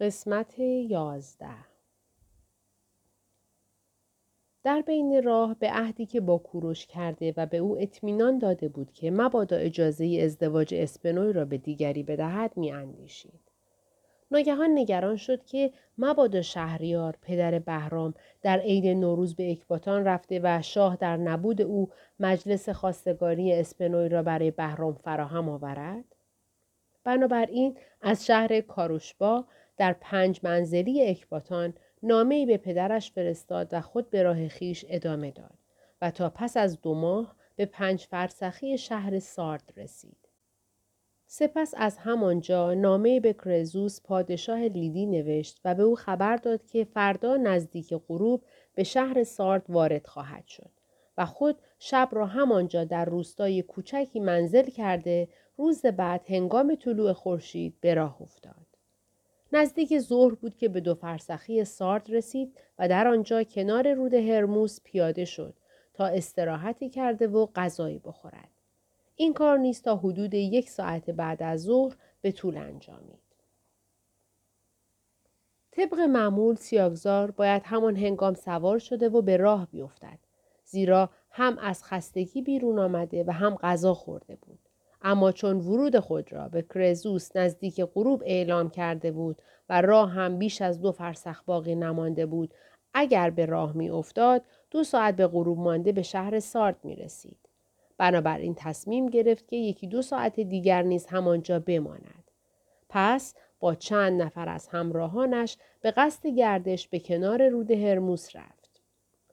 قسمت یازده در بین راه به عهدی که با کوروش کرده و به او اطمینان داده بود که مبادا اجازه ازدواج اسپنوی را به دیگری بدهد می اندیشید. ناگهان نگران شد که مبادا شهریار پدر بهرام در عید نوروز به اکباتان رفته و شاه در نبود او مجلس خواستگاری اسپنوی را برای بهرام فراهم آورد بنابراین از شهر کاروشبا در پنج منزلی اکباتان نامهای به پدرش فرستاد و خود به راه خیش ادامه داد و تا پس از دو ماه به پنج فرسخی شهر سارد رسید. سپس از همانجا نامه به کرزوس پادشاه لیدی نوشت و به او خبر داد که فردا نزدیک غروب به شهر سارد وارد خواهد شد و خود شب را همانجا در روستای کوچکی منزل کرده روز بعد هنگام طلوع خورشید به راه افتاد. نزدیک ظهر بود که به دو فرسخی سارد رسید و در آنجا کنار رود هرموس پیاده شد تا استراحتی کرده و غذایی بخورد. این کار نیز تا حدود یک ساعت بعد از ظهر به طول انجامید. طبق معمول سیاگزار باید همان هنگام سوار شده و به راه بیفتد. زیرا هم از خستگی بیرون آمده و هم غذا خورده بود. اما چون ورود خود را به کرزوس نزدیک غروب اعلام کرده بود و راه هم بیش از دو فرسخ باقی نمانده بود اگر به راه می افتاد دو ساعت به غروب مانده به شهر سارد می رسید. بنابراین تصمیم گرفت که یکی دو ساعت دیگر نیز همانجا بماند. پس با چند نفر از همراهانش به قصد گردش به کنار رود هرموس رفت.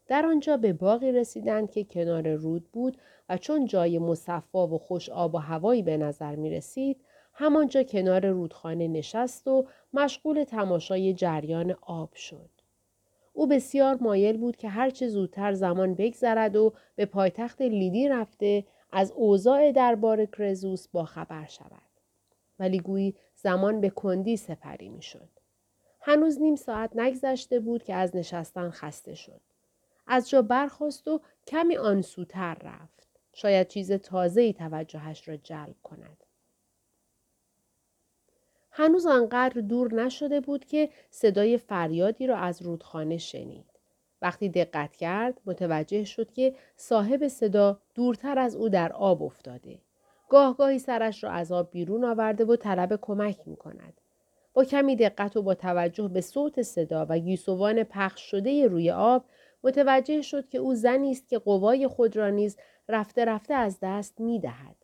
در آنجا به باقی رسیدند که کنار رود بود و چون جای مصفا و خوش آب و هوایی به نظر می رسید همانجا کنار رودخانه نشست و مشغول تماشای جریان آب شد. او بسیار مایل بود که هرچه زودتر زمان بگذرد و به پایتخت لیدی رفته از اوضاع دربار کرزوس با خبر شود. ولی گویی زمان به کندی سپری می شد. هنوز نیم ساعت نگذشته بود که از نشستن خسته شد. از جا برخواست و کمی آنسوتر رفت. شاید چیز تازه‌ای توجهش را جلب کند. هنوز آنقدر دور نشده بود که صدای فریادی را از رودخانه شنید. وقتی دقت کرد متوجه شد که صاحب صدا دورتر از او در آب افتاده. گاهگاهی سرش را از آب بیرون آورده و طلب کمک می کند. با کمی دقت و با توجه به صوت صدا و گیسوان پخش شده روی آب متوجه شد که او زنی است که قوای خود را نیز رفته رفته از دست می دهد.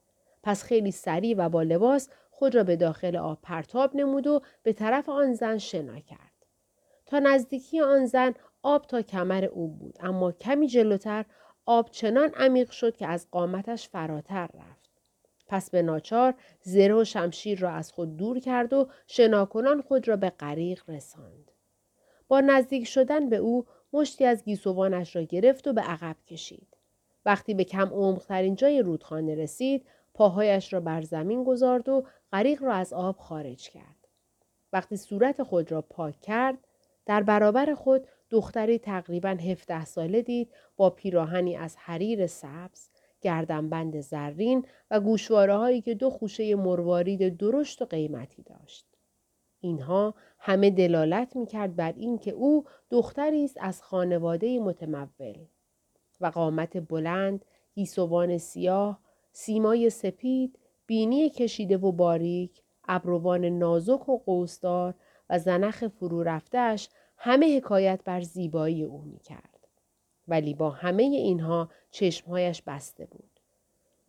پس خیلی سریع و با لباس خود را به داخل آب پرتاب نمود و به طرف آن زن شنا کرد. تا نزدیکی آن زن آب تا کمر او بود اما کمی جلوتر آب چنان عمیق شد که از قامتش فراتر رفت. پس به ناچار زره و شمشیر را از خود دور کرد و شناکنان خود را به غریق رساند. با نزدیک شدن به او مشتی از گیسوانش را گرفت و به عقب کشید. وقتی به کم عمقترین جای رودخانه رسید پاهایش را بر زمین گذارد و غریق را از آب خارج کرد. وقتی صورت خود را پاک کرد در برابر خود دختری تقریبا 17 ساله دید با پیراهنی از حریر سبز، گردنبند زرین و گوشواره هایی که دو خوشه مروارید درشت و قیمتی داشت. اینها همه دلالت می کرد بر اینکه او دختری است از خانواده متمول و قامت بلند، گیسوان سیاه، سیمای سپید، بینی کشیده و باریک، ابروان نازک و قوسدار و زنخ فرو رفتهش همه حکایت بر زیبایی او می کرد. ولی با همه اینها چشمهایش بسته بود.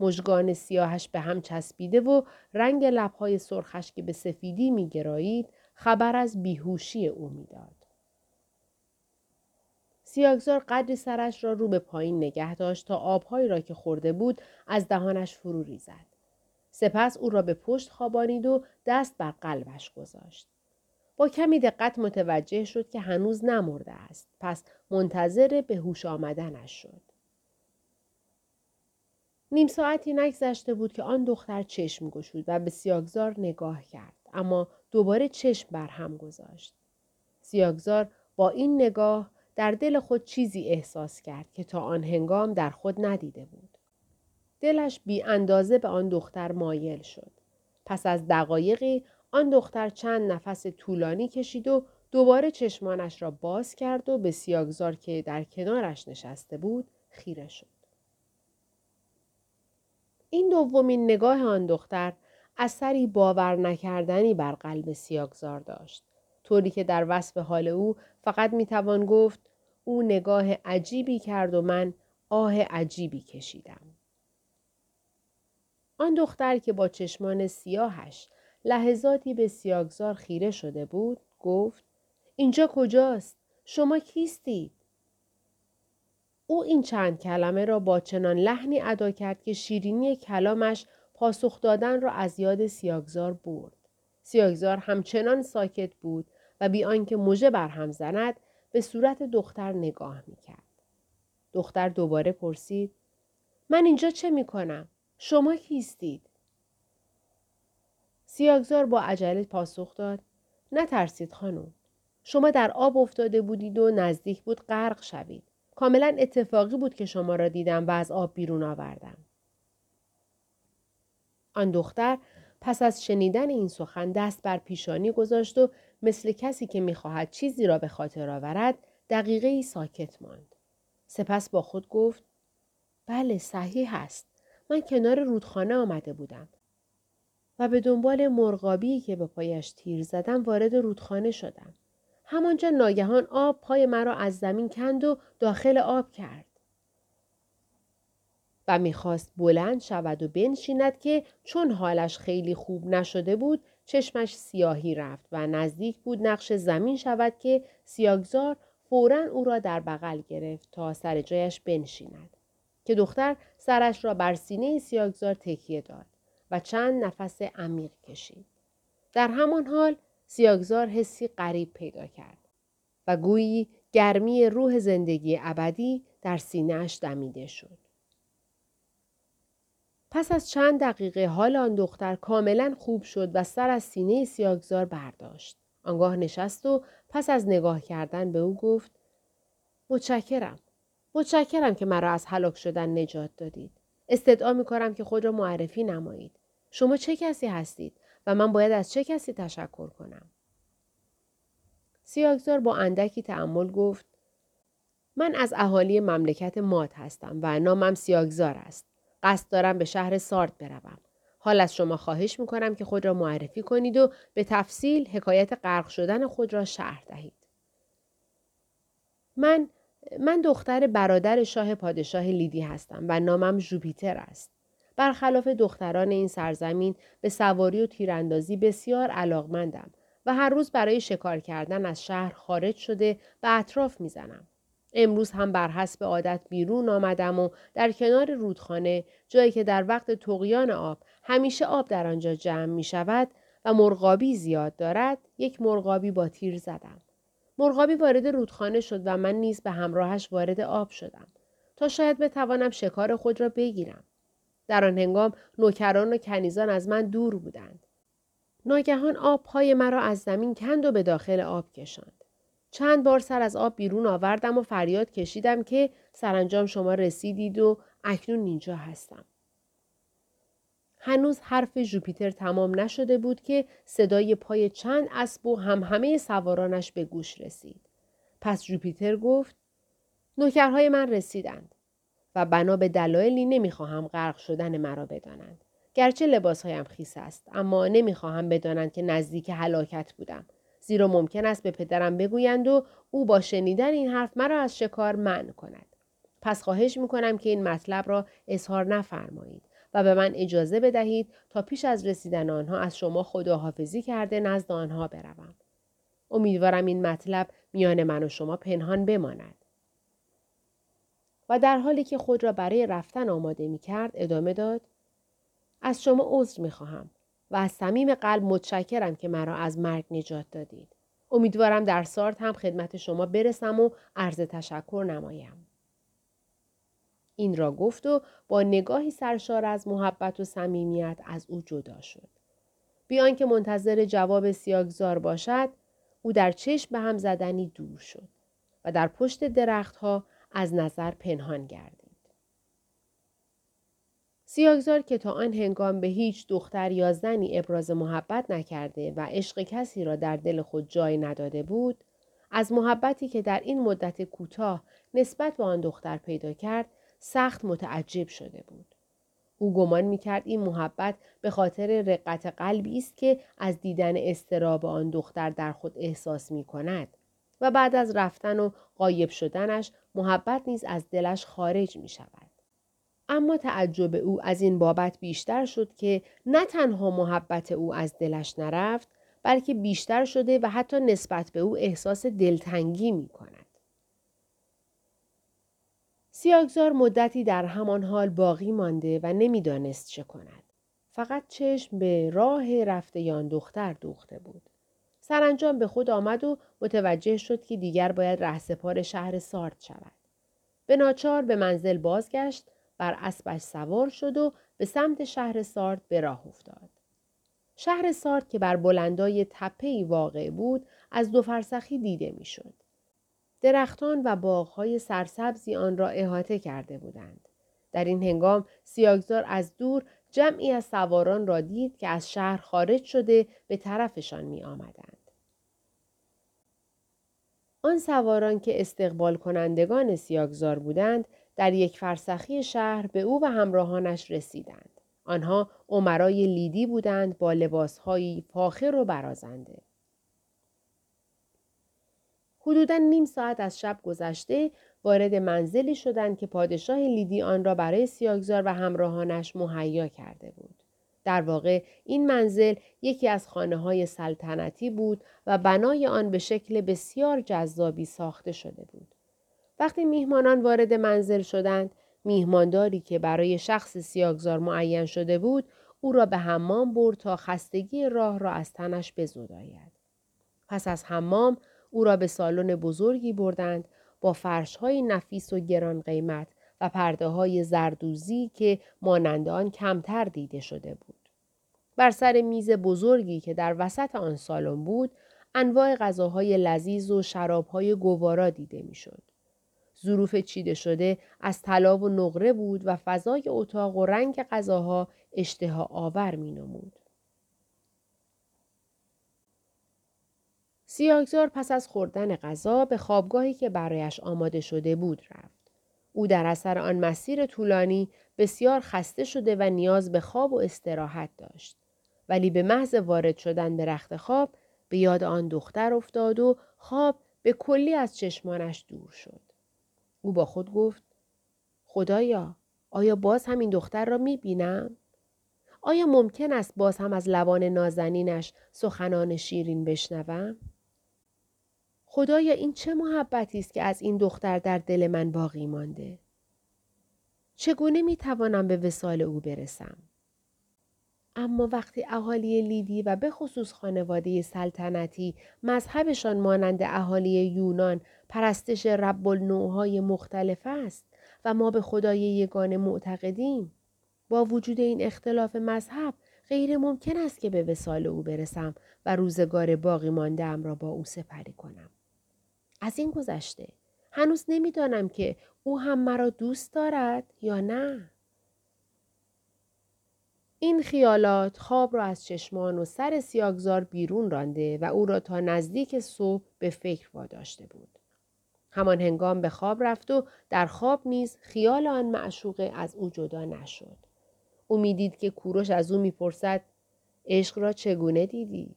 مژگان سیاهش به هم چسبیده و رنگ لبهای سرخش که به سفیدی می گرایید خبر از بیهوشی او می‌داد. سیاگزار قدری سرش را رو به پایین نگه داشت تا آبهایی را که خورده بود از دهانش فرو ریزد. سپس او را به پشت خوابانید و دست بر قلبش گذاشت. با کمی دقت متوجه شد که هنوز نمرده است. پس منتظر به هوش آمدنش شد. نیم ساعتی نگذشته بود که آن دختر چشم گشود و به سیاگزار نگاه کرد. اما دوباره چشم بر هم گذاشت. سیاگزار با این نگاه در دل خود چیزی احساس کرد که تا آن هنگام در خود ندیده بود. دلش بی اندازه به آن دختر مایل شد. پس از دقایقی آن دختر چند نفس طولانی کشید و دوباره چشمانش را باز کرد و به سیاگزار که در کنارش نشسته بود خیره شد. این دومین نگاه آن دختر اثری باور نکردنی بر قلب سیاگزار داشت. طوری که در وصف حال او فقط می‌توان گفت او نگاه عجیبی کرد و من آه عجیبی کشیدم. آن دختر که با چشمان سیاهش لحظاتی به سیاگزار خیره شده بود گفت اینجا کجاست؟ شما کیستید؟ او این چند کلمه را با چنان لحنی ادا کرد که شیرینی کلامش پاسخ دادن را از یاد سیاگزار برد. سیاگزار همچنان ساکت بود و بی آنکه موژه بر هم زند به صورت دختر نگاه می‌کرد. دختر دوباره پرسید من اینجا چه می کنم؟ شما کیستید؟ سیاگزار با عجله پاسخ داد نترسید خانم. شما در آب افتاده بودید و نزدیک بود غرق شوید. کاملا اتفاقی بود که شما را دیدم و از آب بیرون آوردم. آن دختر پس از شنیدن این سخن دست بر پیشانی گذاشت و مثل کسی که می‌خواهد چیزی را به خاطر آورد دقیقه ای ساکت ماند. سپس با خود گفت بله صحیح است. من کنار رودخانه آمده بودم و به دنبال مرغابی که به پایش تیر زدم وارد رودخانه شدم. همانجا ناگهان آب پای مرا از زمین کند و داخل آب کرد. و می‌خواست بلند شود و بنشیند که چون حالش خیلی خوب نشده بود چشمش سیاهی رفت و نزدیک بود نقش زمین شود که سیاگزار فورا او را در بغل گرفت تا سر جایش بنشیند که دختر سرش را بر سینه سیاگزار تکیه داد و چند نفس عمیق کشید. در همان حال سیاگزار حسی غریب پیدا کرد و گویی گرمی روح زندگی ابدی در سینهاش دمیده شد. پس از چند دقیقه حال آن دختر کاملا خوب شد و سر از سینه سیاگزار برداشت. آنگاه نشست و پس از نگاه کردن به او گفت متشکرم. متشکرم که مرا از هلاک شدن نجات دادید. استدعا می کنم که خود را معرفی نمایید. شما چه کسی هستید و من باید از چه کسی تشکر کنم؟ سیاگزار با اندکی تعمل گفت من از اهالی مملکت مات هستم و نامم سیاگزار است. قصد دارم به شهر سارد بروم. حال از شما خواهش می‌کنم که خود را معرفی کنید و به تفصیل حکایت غرق شدن خود را شهر دهید. من من دختر برادر شاه پادشاه لیدی هستم و نامم جوپیتر است. برخلاف دختران این سرزمین به سواری و تیراندازی بسیار علاقمندم و هر روز برای شکار کردن از شهر خارج شده و اطراف می‌زنم. امروز هم بر حسب عادت بیرون آمدم و در کنار رودخانه جایی که در وقت تقیان آب همیشه آب در آنجا جمع می شود و مرغابی زیاد دارد یک مرغابی با تیر زدم. مرغابی وارد رودخانه شد و من نیز به همراهش وارد آب شدم تا شاید بتوانم شکار خود را بگیرم. در آن هنگام نوکران و کنیزان از من دور بودند. ناگهان آب پای مرا از زمین کند و به داخل آب کشاند. چند بار سر از آب بیرون آوردم و فریاد کشیدم که سرانجام شما رسیدید و اکنون اینجا هستم. هنوز حرف جوپیتر تمام نشده بود که صدای پای چند اسب و هم همه سوارانش به گوش رسید. پس جوپیتر گفت نوکرهای من رسیدند و بنا به دلایلی نمی‌خواهم غرق شدن مرا بدانند. گرچه لباسهایم خیس است اما نمی‌خواهم بدانند که نزدیک هلاکت بودم زیرا ممکن است به پدرم بگویند و او با شنیدن این حرف مرا از شکار منع کند پس خواهش می‌کنم که این مطلب را اظهار نفرمایید و به من اجازه بدهید تا پیش از رسیدن آنها از شما خداحافظی کرده نزد آنها بروم امیدوارم این مطلب میان من و شما پنهان بماند و در حالی که خود را برای رفتن آماده می کرد ادامه داد از شما عذر می خواهم و از صمیم قلب متشکرم که مرا از مرگ نجات دادید. امیدوارم در سارت هم خدمت شما برسم و عرض تشکر نمایم. این را گفت و با نگاهی سرشار از محبت و صمیمیت از او جدا شد. بیان که منتظر جواب سیاگزار باشد، او در چشم به هم زدنی دور شد و در پشت درختها از نظر پنهان گردید. سیاگزار که تا آن هنگام به هیچ دختر یا زنی ابراز محبت نکرده و عشق کسی را در دل خود جای نداده بود از محبتی که در این مدت کوتاه نسبت به آن دختر پیدا کرد سخت متعجب شده بود او گمان می‌کرد این محبت به خاطر رقت قلبی است که از دیدن استراب آن دختر در خود احساس می کند و بعد از رفتن و قایب شدنش محبت نیز از دلش خارج می شود. اما تعجب او از این بابت بیشتر شد که نه تنها محبت او از دلش نرفت بلکه بیشتر شده و حتی نسبت به او احساس دلتنگی می کند. سیاگزار مدتی در همان حال باقی مانده و نمی‌دانست چه کند. فقط چشم به راه رفته یان دختر دوخته بود. سرانجام به خود آمد و متوجه شد که دیگر باید رهسپار شهر سارد شود. به ناچار به منزل بازگشت بر اسبش سوار شد و به سمت شهر سارد به راه افتاد. شهر سارد که بر بلندای تپهی واقع بود از دو فرسخی دیده می‌شد. درختان و باغهای سرسبزی آن را احاطه کرده بودند. در این هنگام سیاگزار از دور جمعی از سواران را دید که از شهر خارج شده به طرفشان می آمدند. آن سواران که استقبال کنندگان سیاگزار بودند در یک فرسخی شهر به او و همراهانش رسیدند. آنها عمرای لیدی بودند با لباسهایی فاخر و برازنده. حدودا نیم ساعت از شب گذشته وارد منزلی شدند که پادشاه لیدی آن را برای سیاگزار و همراهانش مهیا کرده بود. در واقع این منزل یکی از خانه های سلطنتی بود و بنای آن به شکل بسیار جذابی ساخته شده بود. وقتی میهمانان وارد منزل شدند، میهمانداری که برای شخص سیاگزار معین شده بود، او را به حمام برد تا خستگی راه را از تنش بزداید. پس از حمام او را به سالن بزرگی بردند با فرش های نفیس و گران قیمت و پرده های زردوزی که مانند آن کمتر دیده شده بود. بر سر میز بزرگی که در وسط آن سالن بود، انواع غذاهای لذیذ و شرابهای گوارا دیده می‌شد. ظروف چیده شده از طلا و نقره بود و فضای اتاق و رنگ غذاها اشتها آور می نمود. سیاگزار پس از خوردن غذا به خوابگاهی که برایش آماده شده بود رفت. او در اثر آن مسیر طولانی بسیار خسته شده و نیاز به خواب و استراحت داشت. ولی به محض وارد شدن به رخت خواب به یاد آن دختر افتاد و خواب به کلی از چشمانش دور شد. او با خود گفت خدایا آیا باز هم این دختر را می بینم؟ آیا ممکن است باز هم از لبان نازنینش سخنان شیرین بشنوم؟ خدایا این چه محبتی است که از این دختر در دل من باقی مانده؟ چگونه می توانم به وسال او برسم؟ اما وقتی اهالی لیدی و به خصوص خانواده سلطنتی مذهبشان مانند اهالی یونان پرستش رب النوعهای مختلف است و ما به خدای یگانه معتقدیم با وجود این اختلاف مذهب غیر ممکن است که به وسال او برسم و روزگار باقی مانده ام را با او سپری کنم. از این گذشته هنوز نمی‌دانم که او هم مرا دوست دارد یا نه. این خیالات خواب را از چشمان و سر سیاگزار بیرون رانده و او را تا نزدیک صبح به فکر واداشته بود. همان هنگام به خواب رفت و در خواب نیز خیال آن معشوقه از او جدا نشد. او می‌دید که کوروش از او می‌پرسد عشق را چگونه دیدی؟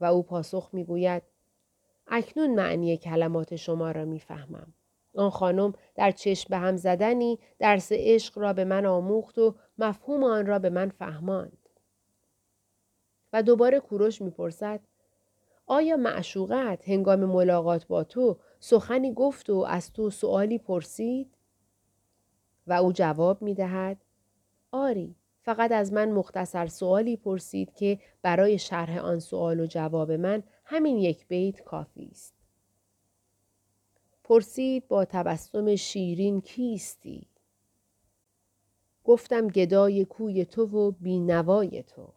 و او پاسخ می‌گوید اکنون معنی کلمات شما را می‌فهمم. آن خانم در چشم به هم زدنی درس عشق را به من آموخت و مفهوم آن را به من فهماند. و دوباره کوروش می‌پرسد آیا معشوقت هنگام ملاقات با تو سخنی گفت و از تو سوالی پرسید؟ و او جواب می دهد آری فقط از من مختصر سوالی پرسید که برای شرح آن سوال و جواب من همین یک بیت کافی است. پرسید با تبسم شیرین کیستی؟ گفتم گدای کوی تو و بینوای تو.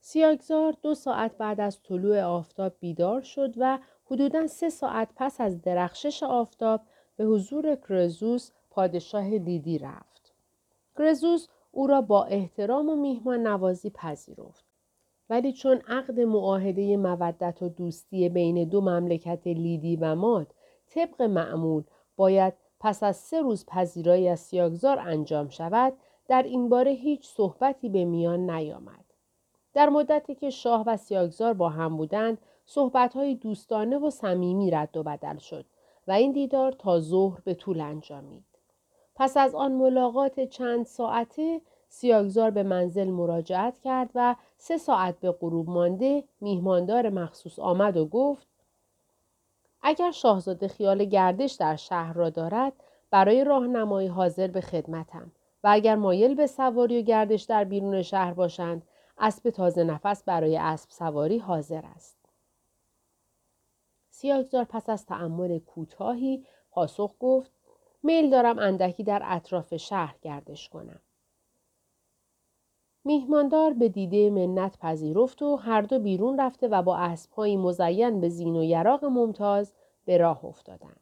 سیاگزار دو ساعت بعد از طلوع آفتاب بیدار شد و حدوداً سه ساعت پس از درخشش آفتاب به حضور کرزوس پادشاه لیدی رفت. گرزوس او را با احترام و میهمان نوازی پذیرفت. ولی چون عقد معاهده مودت و دوستی بین دو مملکت لیدی و ماد طبق معمول باید پس از سه روز پذیرایی از سیاگزار انجام شود در این باره هیچ صحبتی به میان نیامد. در مدتی که شاه و سیاگزار با هم بودند صحبتهای دوستانه و صمیمی رد و بدل شد و این دیدار تا ظهر به طول انجامید. پس از آن ملاقات چند ساعته سیاگزار به منزل مراجعت کرد و سه ساعت به غروب مانده میهماندار مخصوص آمد و گفت اگر شاهزاده خیال گردش در شهر را دارد برای راهنمایی حاضر به خدمتم و اگر مایل به سواری و گردش در بیرون شهر باشند اسب تازه نفس برای اسب سواری حاضر است. سیاگزار پس از تأمل کوتاهی پاسخ گفت میل دارم اندکی در اطراف شهر گردش کنم. میهماندار به دیده منت پذیرفت و هر دو بیرون رفته و با اسبهایی مزین به زین و یراق ممتاز به راه افتادند.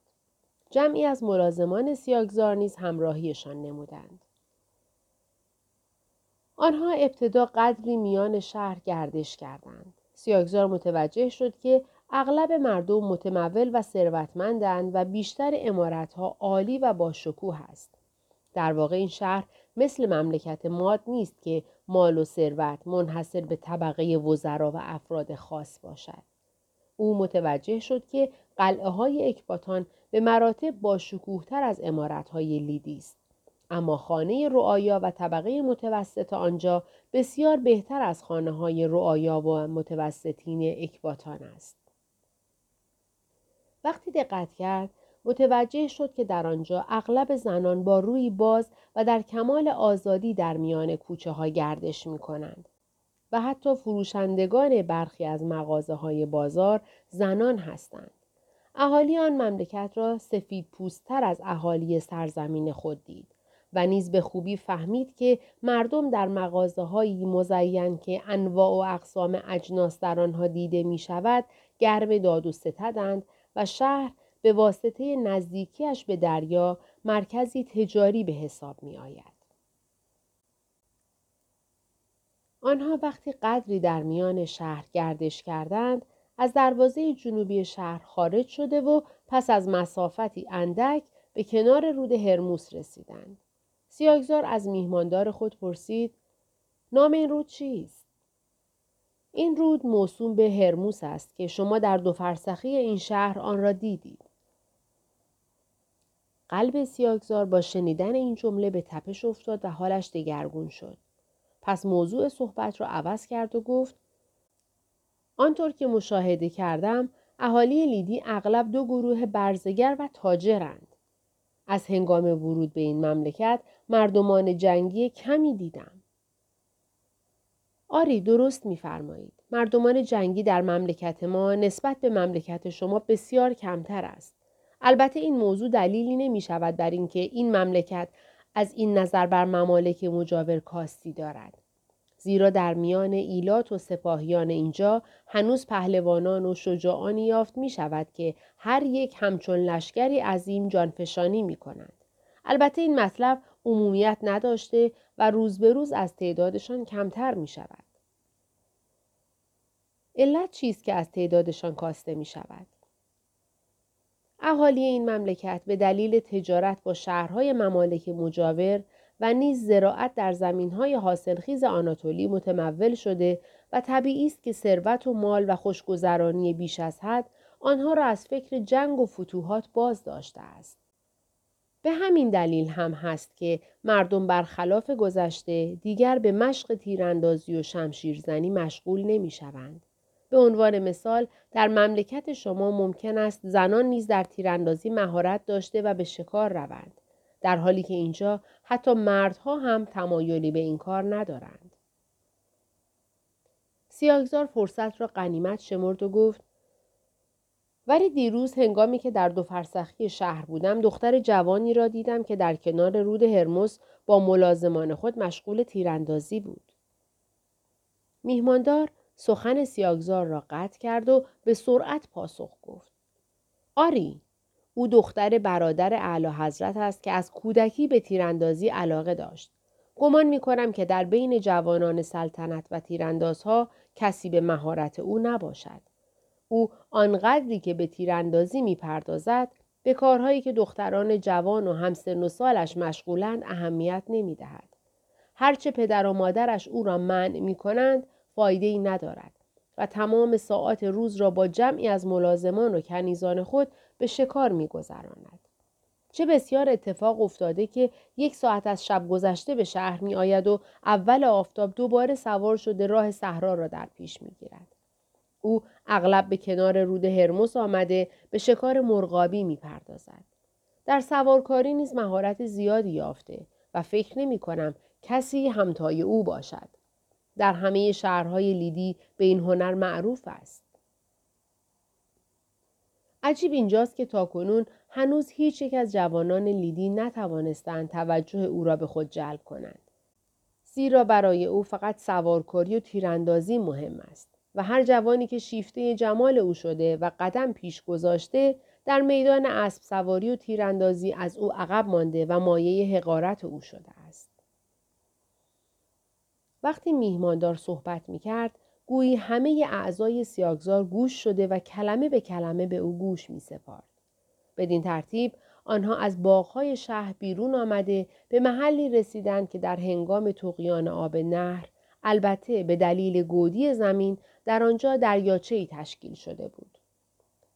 جمعی از ملازمان سیاگزار نیز همراهیشان نمودند. آنها ابتدا قدری میان شهر گردش کردند. سیاگزار متوجه شد که اغلب مردم متمول و ثروتمندند و بیشتر امارتها عالی و باشکوه است. در واقع این شهر مثل مملکت ماد نیست که مال و ثروت منحصر به طبقه وزرا و افراد خاص باشد. او متوجه شد که قلعه های اکباتان به مراتب با تر از امارت های لیدی است. اما خانه رعایا و طبقه متوسط آنجا بسیار بهتر از خانه های رعایا و متوسطین اکباتان است. وقتی دقت کرد متوجه شد که در آنجا اغلب زنان با روی باز و در کمال آزادی در میان کوچه ها گردش می کنند. و حتی فروشندگان برخی از مغازه های بازار زنان هستند. اهالی آن مملکت را سفید پوستتر از اهالی سرزمین خود دید و نیز به خوبی فهمید که مردم در مغازه هایی مزین که انواع و اقسام اجناس در آنها دیده می شود گرم داد و ستدند و شهر به واسطه نزدیکیش به دریا مرکزی تجاری به حساب می آید. آنها وقتی قدری در میان شهر گردش کردند از دروازه جنوبی شهر خارج شده و پس از مسافتی اندک به کنار رود هرموس رسیدند. سیاگزار از میهماندار خود پرسید نام این رود چیست؟ این رود موسوم به هرموس است که شما در دو فرسخی این شهر آن را دیدید. قلب سیاگزار با شنیدن این جمله به تپش افتاد و حالش دگرگون شد. پس موضوع صحبت را عوض کرد و گفت آنطور که مشاهده کردم اهالی لیدی اغلب دو گروه برزگر و تاجرند. از هنگام ورود به این مملکت مردمان جنگی کمی دیدم. آری درست میفرمایید. مردمان جنگی در مملکت ما نسبت به مملکت شما بسیار کمتر است. البته این موضوع دلیلی نمی شود بر اینکه این مملکت از این نظر بر ممالک مجاور کاستی دارد. زیرا در میان ایلات و سپاهیان اینجا هنوز پهلوانان و شجاعانی یافت می شود که هر یک همچون لشکری عظیم جانفشانی می کنند. البته این مطلب عمومیت نداشته و روز به روز از تعدادشان کمتر می شود. علت چیست که از تعدادشان کاسته می شود؟ اهالی این مملکت به دلیل تجارت با شهرهای ممالک مجاور و نیز زراعت در زمینهای حاصلخیز آناتولی متمول شده و طبیعی است که ثروت و مال و خوشگذرانی بیش از حد آنها را از فکر جنگ و فتوحات باز داشته است. به همین دلیل هم هست که مردم برخلاف گذشته دیگر به مشق تیراندازی و شمشیرزنی مشغول نمی شوند. به عنوان مثال در مملکت شما ممکن است زنان نیز در تیراندازی مهارت داشته و به شکار روند در حالی که اینجا حتی مردها هم تمایلی به این کار ندارند سیاگزار فرصت را قنیمت شمرد و گفت ولی دیروز هنگامی که در دو فرسخی شهر بودم دختر جوانی را دیدم که در کنار رود هرمز با ملازمان خود مشغول تیراندازی بود. میهماندار سخن سیاگزار را قطع کرد و به سرعت پاسخ گفت. آری، او دختر برادر اعلی حضرت است که از کودکی به تیراندازی علاقه داشت. گمان می کنم که در بین جوانان سلطنت و تیراندازها کسی به مهارت او نباشد. او آنقدری که به تیراندازی می پردازد به کارهایی که دختران جوان و همسن و سالش مشغولند اهمیت نمی دهد. هرچه پدر و مادرش او را منع می کنند فایده ای ندارد و تمام ساعات روز را با جمعی از ملازمان و کنیزان خود به شکار می گذراند. چه بسیار اتفاق افتاده که یک ساعت از شب گذشته به شهر می آید و اول آفتاب دوباره سوار شده راه صحرا را در پیش می گیرد. او اغلب به کنار رود هرموس آمده به شکار مرغابی می پردازد. در سوارکاری نیز مهارت زیادی یافته و فکر نمی کنم کسی همتای او باشد. در همه شهرهای لیدی به این هنر معروف است. عجیب اینجاست که تاکنون هنوز هیچ یک از جوانان لیدی نتوانستند توجه او را به خود جلب کنند. زیرا برای او فقط سوارکاری و تیراندازی مهم است و هر جوانی که شیفته جمال او شده و قدم پیش گذاشته در میدان اسب سواری و تیراندازی از او عقب مانده و مایه حقارت او شده. وقتی میهماندار صحبت می کرد، گویی همه اعضای سیاگزار گوش شده و کلمه به کلمه به او گوش می سپارد. بدین ترتیب آنها از باغهای شهر بیرون آمده به محلی رسیدند که در هنگام تقیان آب نهر البته به دلیل گودی زمین در آنجا دریاچه تشکیل شده بود.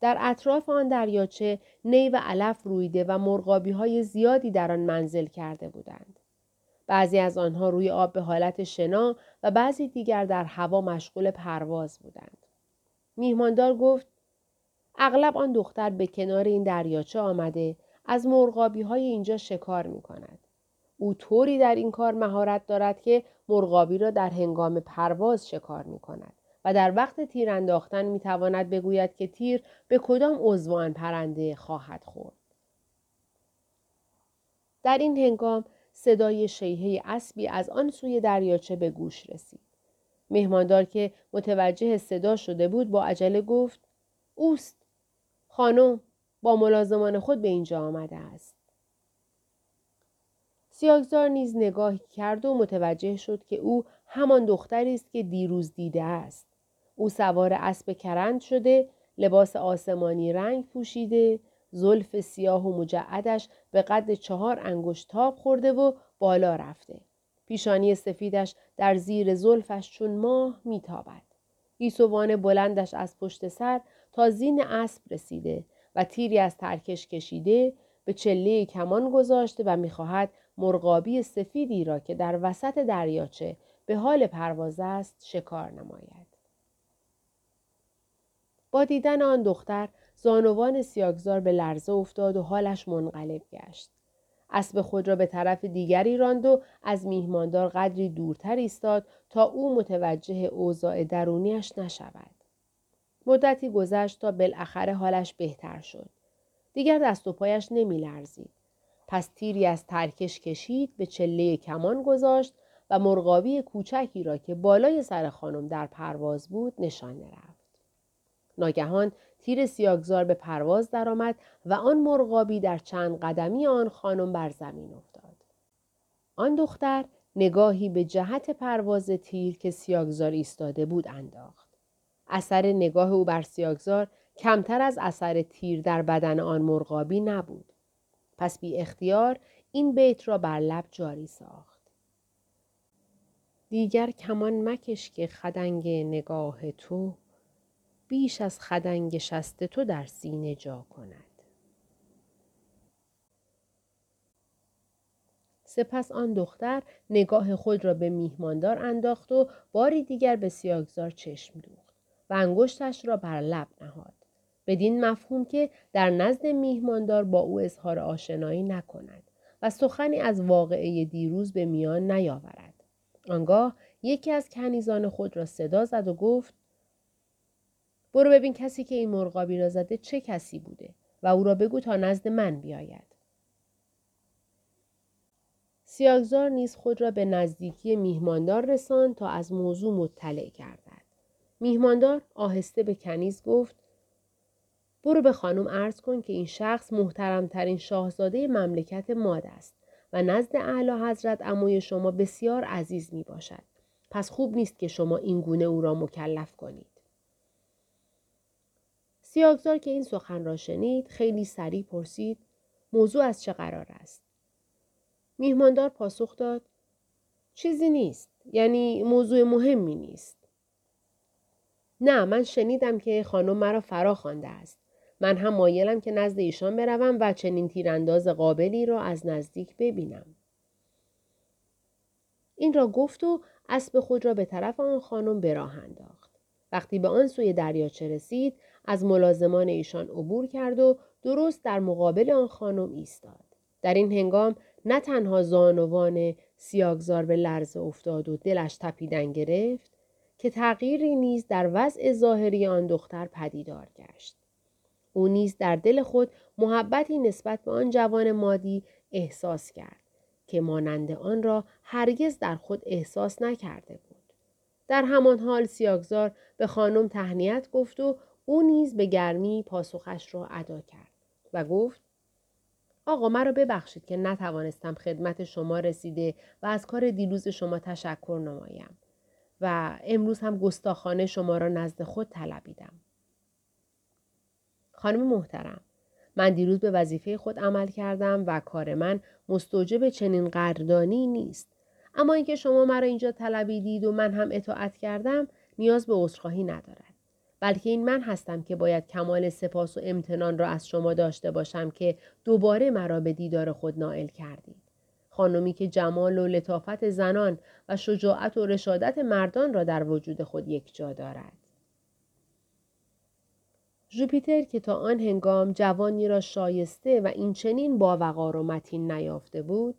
در اطراف آن دریاچه نی و علف رویده و مرغابی های زیادی در آن منزل کرده بودند. بعضی از آنها روی آب به حالت شنا و بعضی دیگر در هوا مشغول پرواز بودند. میهماندار گفت اغلب آن دختر به کنار این دریاچه آمده از مرغابی های اینجا شکار می کند. او طوری در این کار مهارت دارد که مرغابی را در هنگام پرواز شکار می کند و در وقت تیر انداختن می تواند بگوید که تیر به کدام عضوان پرنده خواهد خورد. در این هنگام صدای شیهه اسبی از آن سوی دریاچه به گوش رسید. مهماندار که متوجه صدا شده بود با عجله گفت اوست خانم با ملازمان خود به اینجا آمده است. سیاگزار نیز نگاهی کرد و متوجه شد که او همان دختری است که دیروز دیده است. او سوار اسب کرند شده، لباس آسمانی رنگ پوشیده، زلف سیاه و مجعدش به قد چهار انگشت تاب خورده و بالا رفته. پیشانی سفیدش در زیر زلفش چون ماه میتابد. گیسوان بلندش از پشت سر تا زین اسب رسیده و تیری از ترکش کشیده به چله کمان گذاشته و می‌خواهد مرغابی سفیدی را که در وسط دریاچه به حال پرواز است شکار نماید. با دیدن آن دختر زانوان سیاگزار به لرزه افتاد و حالش منقلب گشت. اسب خود را به طرف دیگری راند و از میهماندار قدری دورتر ایستاد تا او متوجه اوضاع درونیش نشود. مدتی گذشت تا بالاخره حالش بهتر شد. دیگر دست و پایش نمی لرزید. پس تیری از ترکش کشید به چله کمان گذاشت و مرغابی کوچکی را که بالای سر خانم در پرواز بود نشانه رفت. ناگهان تیر سیاگزار به پرواز درآمد و آن مرغابی در چند قدمی آن خانم بر زمین افتاد. آن دختر نگاهی به جهت پرواز تیر که سیاگزار ایستاده بود انداخت. اثر نگاه او بر سیاگزار کمتر از اثر تیر در بدن آن مرغابی نبود. پس بی اختیار این بیت را بر لب جاری ساخت. دیگر کمان مکش که خدنگ نگاه تو بیش از خدنگ شست تو در سینه جا کند. سپس آن دختر نگاه خود را به میهماندار انداخت و باری دیگر به سیاگزار چشم دوخت و انگشتش را بر لب نهاد. بدین مفهوم که در نزد میهماندار با او اظهار آشنایی نکند و سخنی از واقعه دیروز به میان نیاورد. آنگاه یکی از کنیزان خود را صدا زد و گفت برو ببین کسی که این مرغابی را زده چه کسی بوده و او را بگو تا نزد من بیاید. سیاگزار نیز خود را به نزدیکی میهماندار رساند تا از موضوع مطلع گردد. میهماندار آهسته به کنیز گفت برو به خانم عرض کن که این شخص محترمترین شاهزاده مملکت ماد است و نزد اعلی حضرت اموی شما بسیار عزیز می باشد. پس خوب نیست که شما این گونه او را مکلف کنید. سیاگزار که این سخن را شنید خیلی سریع پرسید موضوع از چه قرار است؟ میهماندار پاسخ داد چیزی نیست یعنی موضوع مهمی نیست. نه من شنیدم که خانم مرا فرا خوانده است. من هم مایلم که نزد ایشان بروم و چنین تیرانداز قابلی را از نزدیک ببینم. این را گفت و اسب خود را به طرف آن خانم به راه انداخت. وقتی به آن سوی دریاچه رسید از ملازمان ایشان عبور کرد و درست در مقابل آن خانم ایستاد. در این هنگام نه تنها زانوان سیاگزار به لرز افتاد و دلش تپیدن گرفت که تغییری نیز در وضع ظاهری آن دختر پدیدار گشت. او نیز در دل خود محبتی نسبت به آن جوان مادی احساس کرد که مانند آن را هرگز در خود احساس نکرده بود. در همان حال سیاگزار به خانم تهنیت گفت و او نیز به گرمی پاسخش را ادا کرد و گفت آقا مرا ببخشید که نتوانستم خدمت شما رسیده و از کار دیروز شما تشکر نمایم و امروز هم گستاخانه شما را نزد خود طلبیدم. خانم محترم من دیروز به وظیفه خود عمل کردم و کار من مستوجب چنین قدردانی نیست اما اینکه شما مرا اینجا طلبیدید و من هم اطاعت کردم نیاز به عذرخواهی ندارد بلکه این من هستم که باید کمال سپاس و امتنان را از شما داشته باشم که دوباره مرا به دیدار خود نائل کردید. خانمی که جمال و لطافت زنان و شجاعت و رشادت مردان را در وجود خود یک جا دارد. ژوپیتر که تا آن هنگام جوانی را شایسته و این چنین با وقار و متین نیافته بود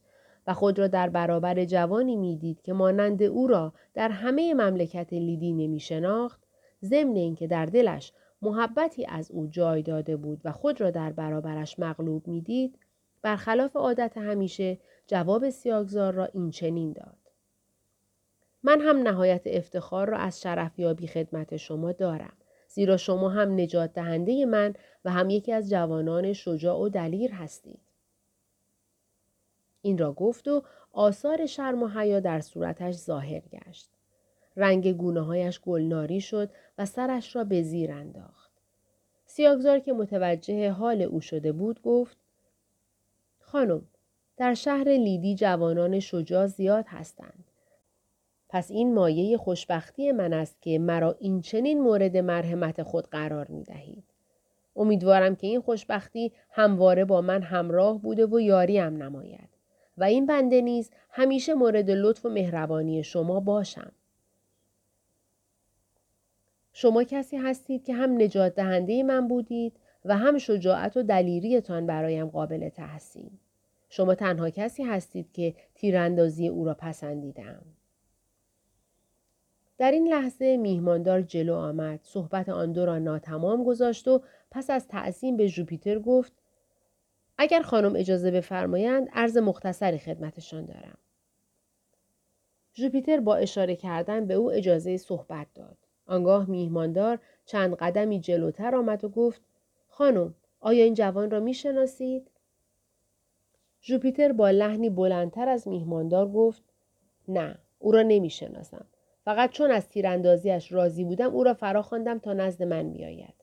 و خود را در برابر جوانی می‌دید که مانند او را در همه مملکت لیدی نمی شناخت ضمن اینکه در دلش محبتی از او جای داده بود و خود را در برابرش مغلوب می‌دید برخلاف عادت همیشه جواب سیاگزار را این چنین داد من هم نهایت افتخار را از شرفیابی خدمت شما دارم زیرا شما هم نجات دهنده من و هم یکی از جوانان شجاع و دلیر هستید. این را گفت و آثار شرم و حیا در صورتش ظاهر گشت. رنگ گونه هایش گلناری شد و سرش را به زیر انداخت. سیاگزار که متوجه حال او شده بود گفت خانم در شهر لیدی جوانان شجاع زیاد هستند. پس این مایه خوشبختی من است که مرا این چنین مورد مرحمت خود قرار می دهید. امیدوارم که این خوشبختی همواره با من همراه بوده و یاریم نماید و این بنده نیز همیشه مورد لطف و مهربانی شما باشم. شما کسی هستید که هم نجات دهنده من بودید و هم شجاعت و دلیریتان برایم قابل تحسین. شما تنها کسی هستید که تیراندازی او را پسندیدم. در این لحظه میهماندار جلو آمد صحبت آن دو را ناتمام گذاشت و پس از تعظیم به جوپیتر گفت اگر خانم اجازه بفرمایند عرض مختصری خدمتشان دارم جوپیتر با اشاره کردن به او اجازه صحبت داد آنگاه میهماندار چند قدمی جلوتر آمد و گفت خانم آیا این جوان را می‌شناسید؟ جوپیتر با لحنی بلندتر از میهماندار گفت نه او را نمی‌شناسم. فقط چون از تیراندازیش راضی بودم او را فرا خواندم تا نزد من بیاید.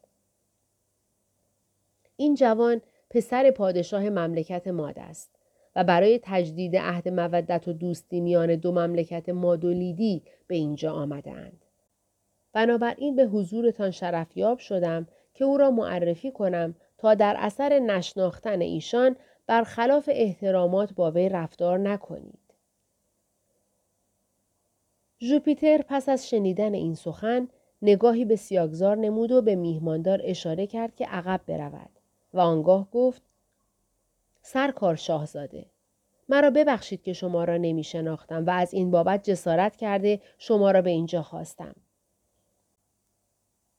این جوان پسر پادشاه مملکت ماد است و برای تجدید عهد مودت و دوستی میان دو مملکت ماد و لیدی به اینجا آمدهاند. بنابراین به حضورتان شرفیاب شدم که او را معرفی کنم تا در اثر نشناختن ایشان برخلاف احترامات با وی رفتار نکنید. ژوپیتر پس از شنیدن این سخن نگاهی به سیاگزار نمود و به میهماندار اشاره کرد که عقب برود و آنگاه گفت سرکار شاهزاده مرا ببخشید که شما را نمی شناختم و از این بابت جسارت کرده شما را به اینجا خواستم.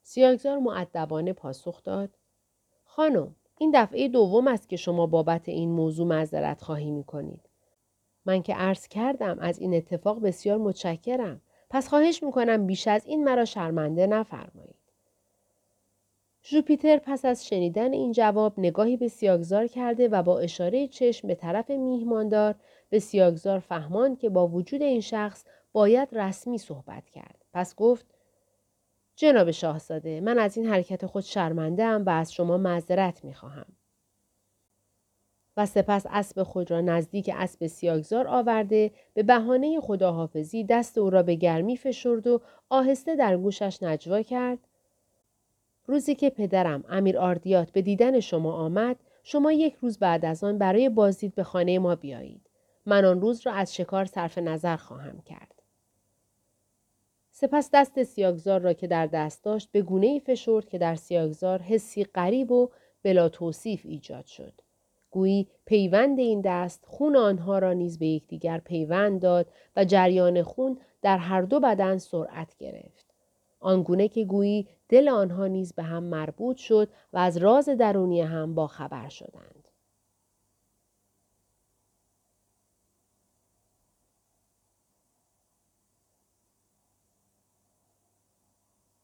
سیاگزار معدبانه پاسخ داد خانم این دفعه دوم است که شما بابت این موضوع معذرت خواهی می کنید. من که عرض کردم از این اتفاق بسیار متشکرم. پس خواهش می‌کنم بیش از این مرا شرمنده نفرمایید. ژوپیتر پس از شنیدن این جواب نگاهی به سیاگزار کرده و با اشاره چشم به طرف میهماندار به سیاگزار فهمان که با وجود این شخص باید رسمی صحبت کرد. پس گفت جناب شاهزاده من از این حرکت خود شرمنده ام و از شما معذرت می خواهم. و سپس اسب خود را نزدیک اسب سیاگزار آورده به بهانه خداحافظی دست او را به گرمی فشرد و آهسته در گوشش نجوا کرد. روزی که پدرم امیر آردیات به دیدن شما آمد شما یک روز بعد از آن برای بازدید به خانه ما بیایید. من آن روز را از شکار صرف نظر خواهم کرد. سپس دست سیاگزار را که در دست داشت به گونه ای فشرد که در سیاگزار حسی غریب و بلا توصیف ایجاد شد. گویی پیوند این دست خون آنها را نیز به یکدیگر پیوند داد و جریان خون در هر دو بدن سرعت گرفت. آنگونه که گویی دل آنها نیز به هم مربوط شد و از راز درونی هم با خبر شدند.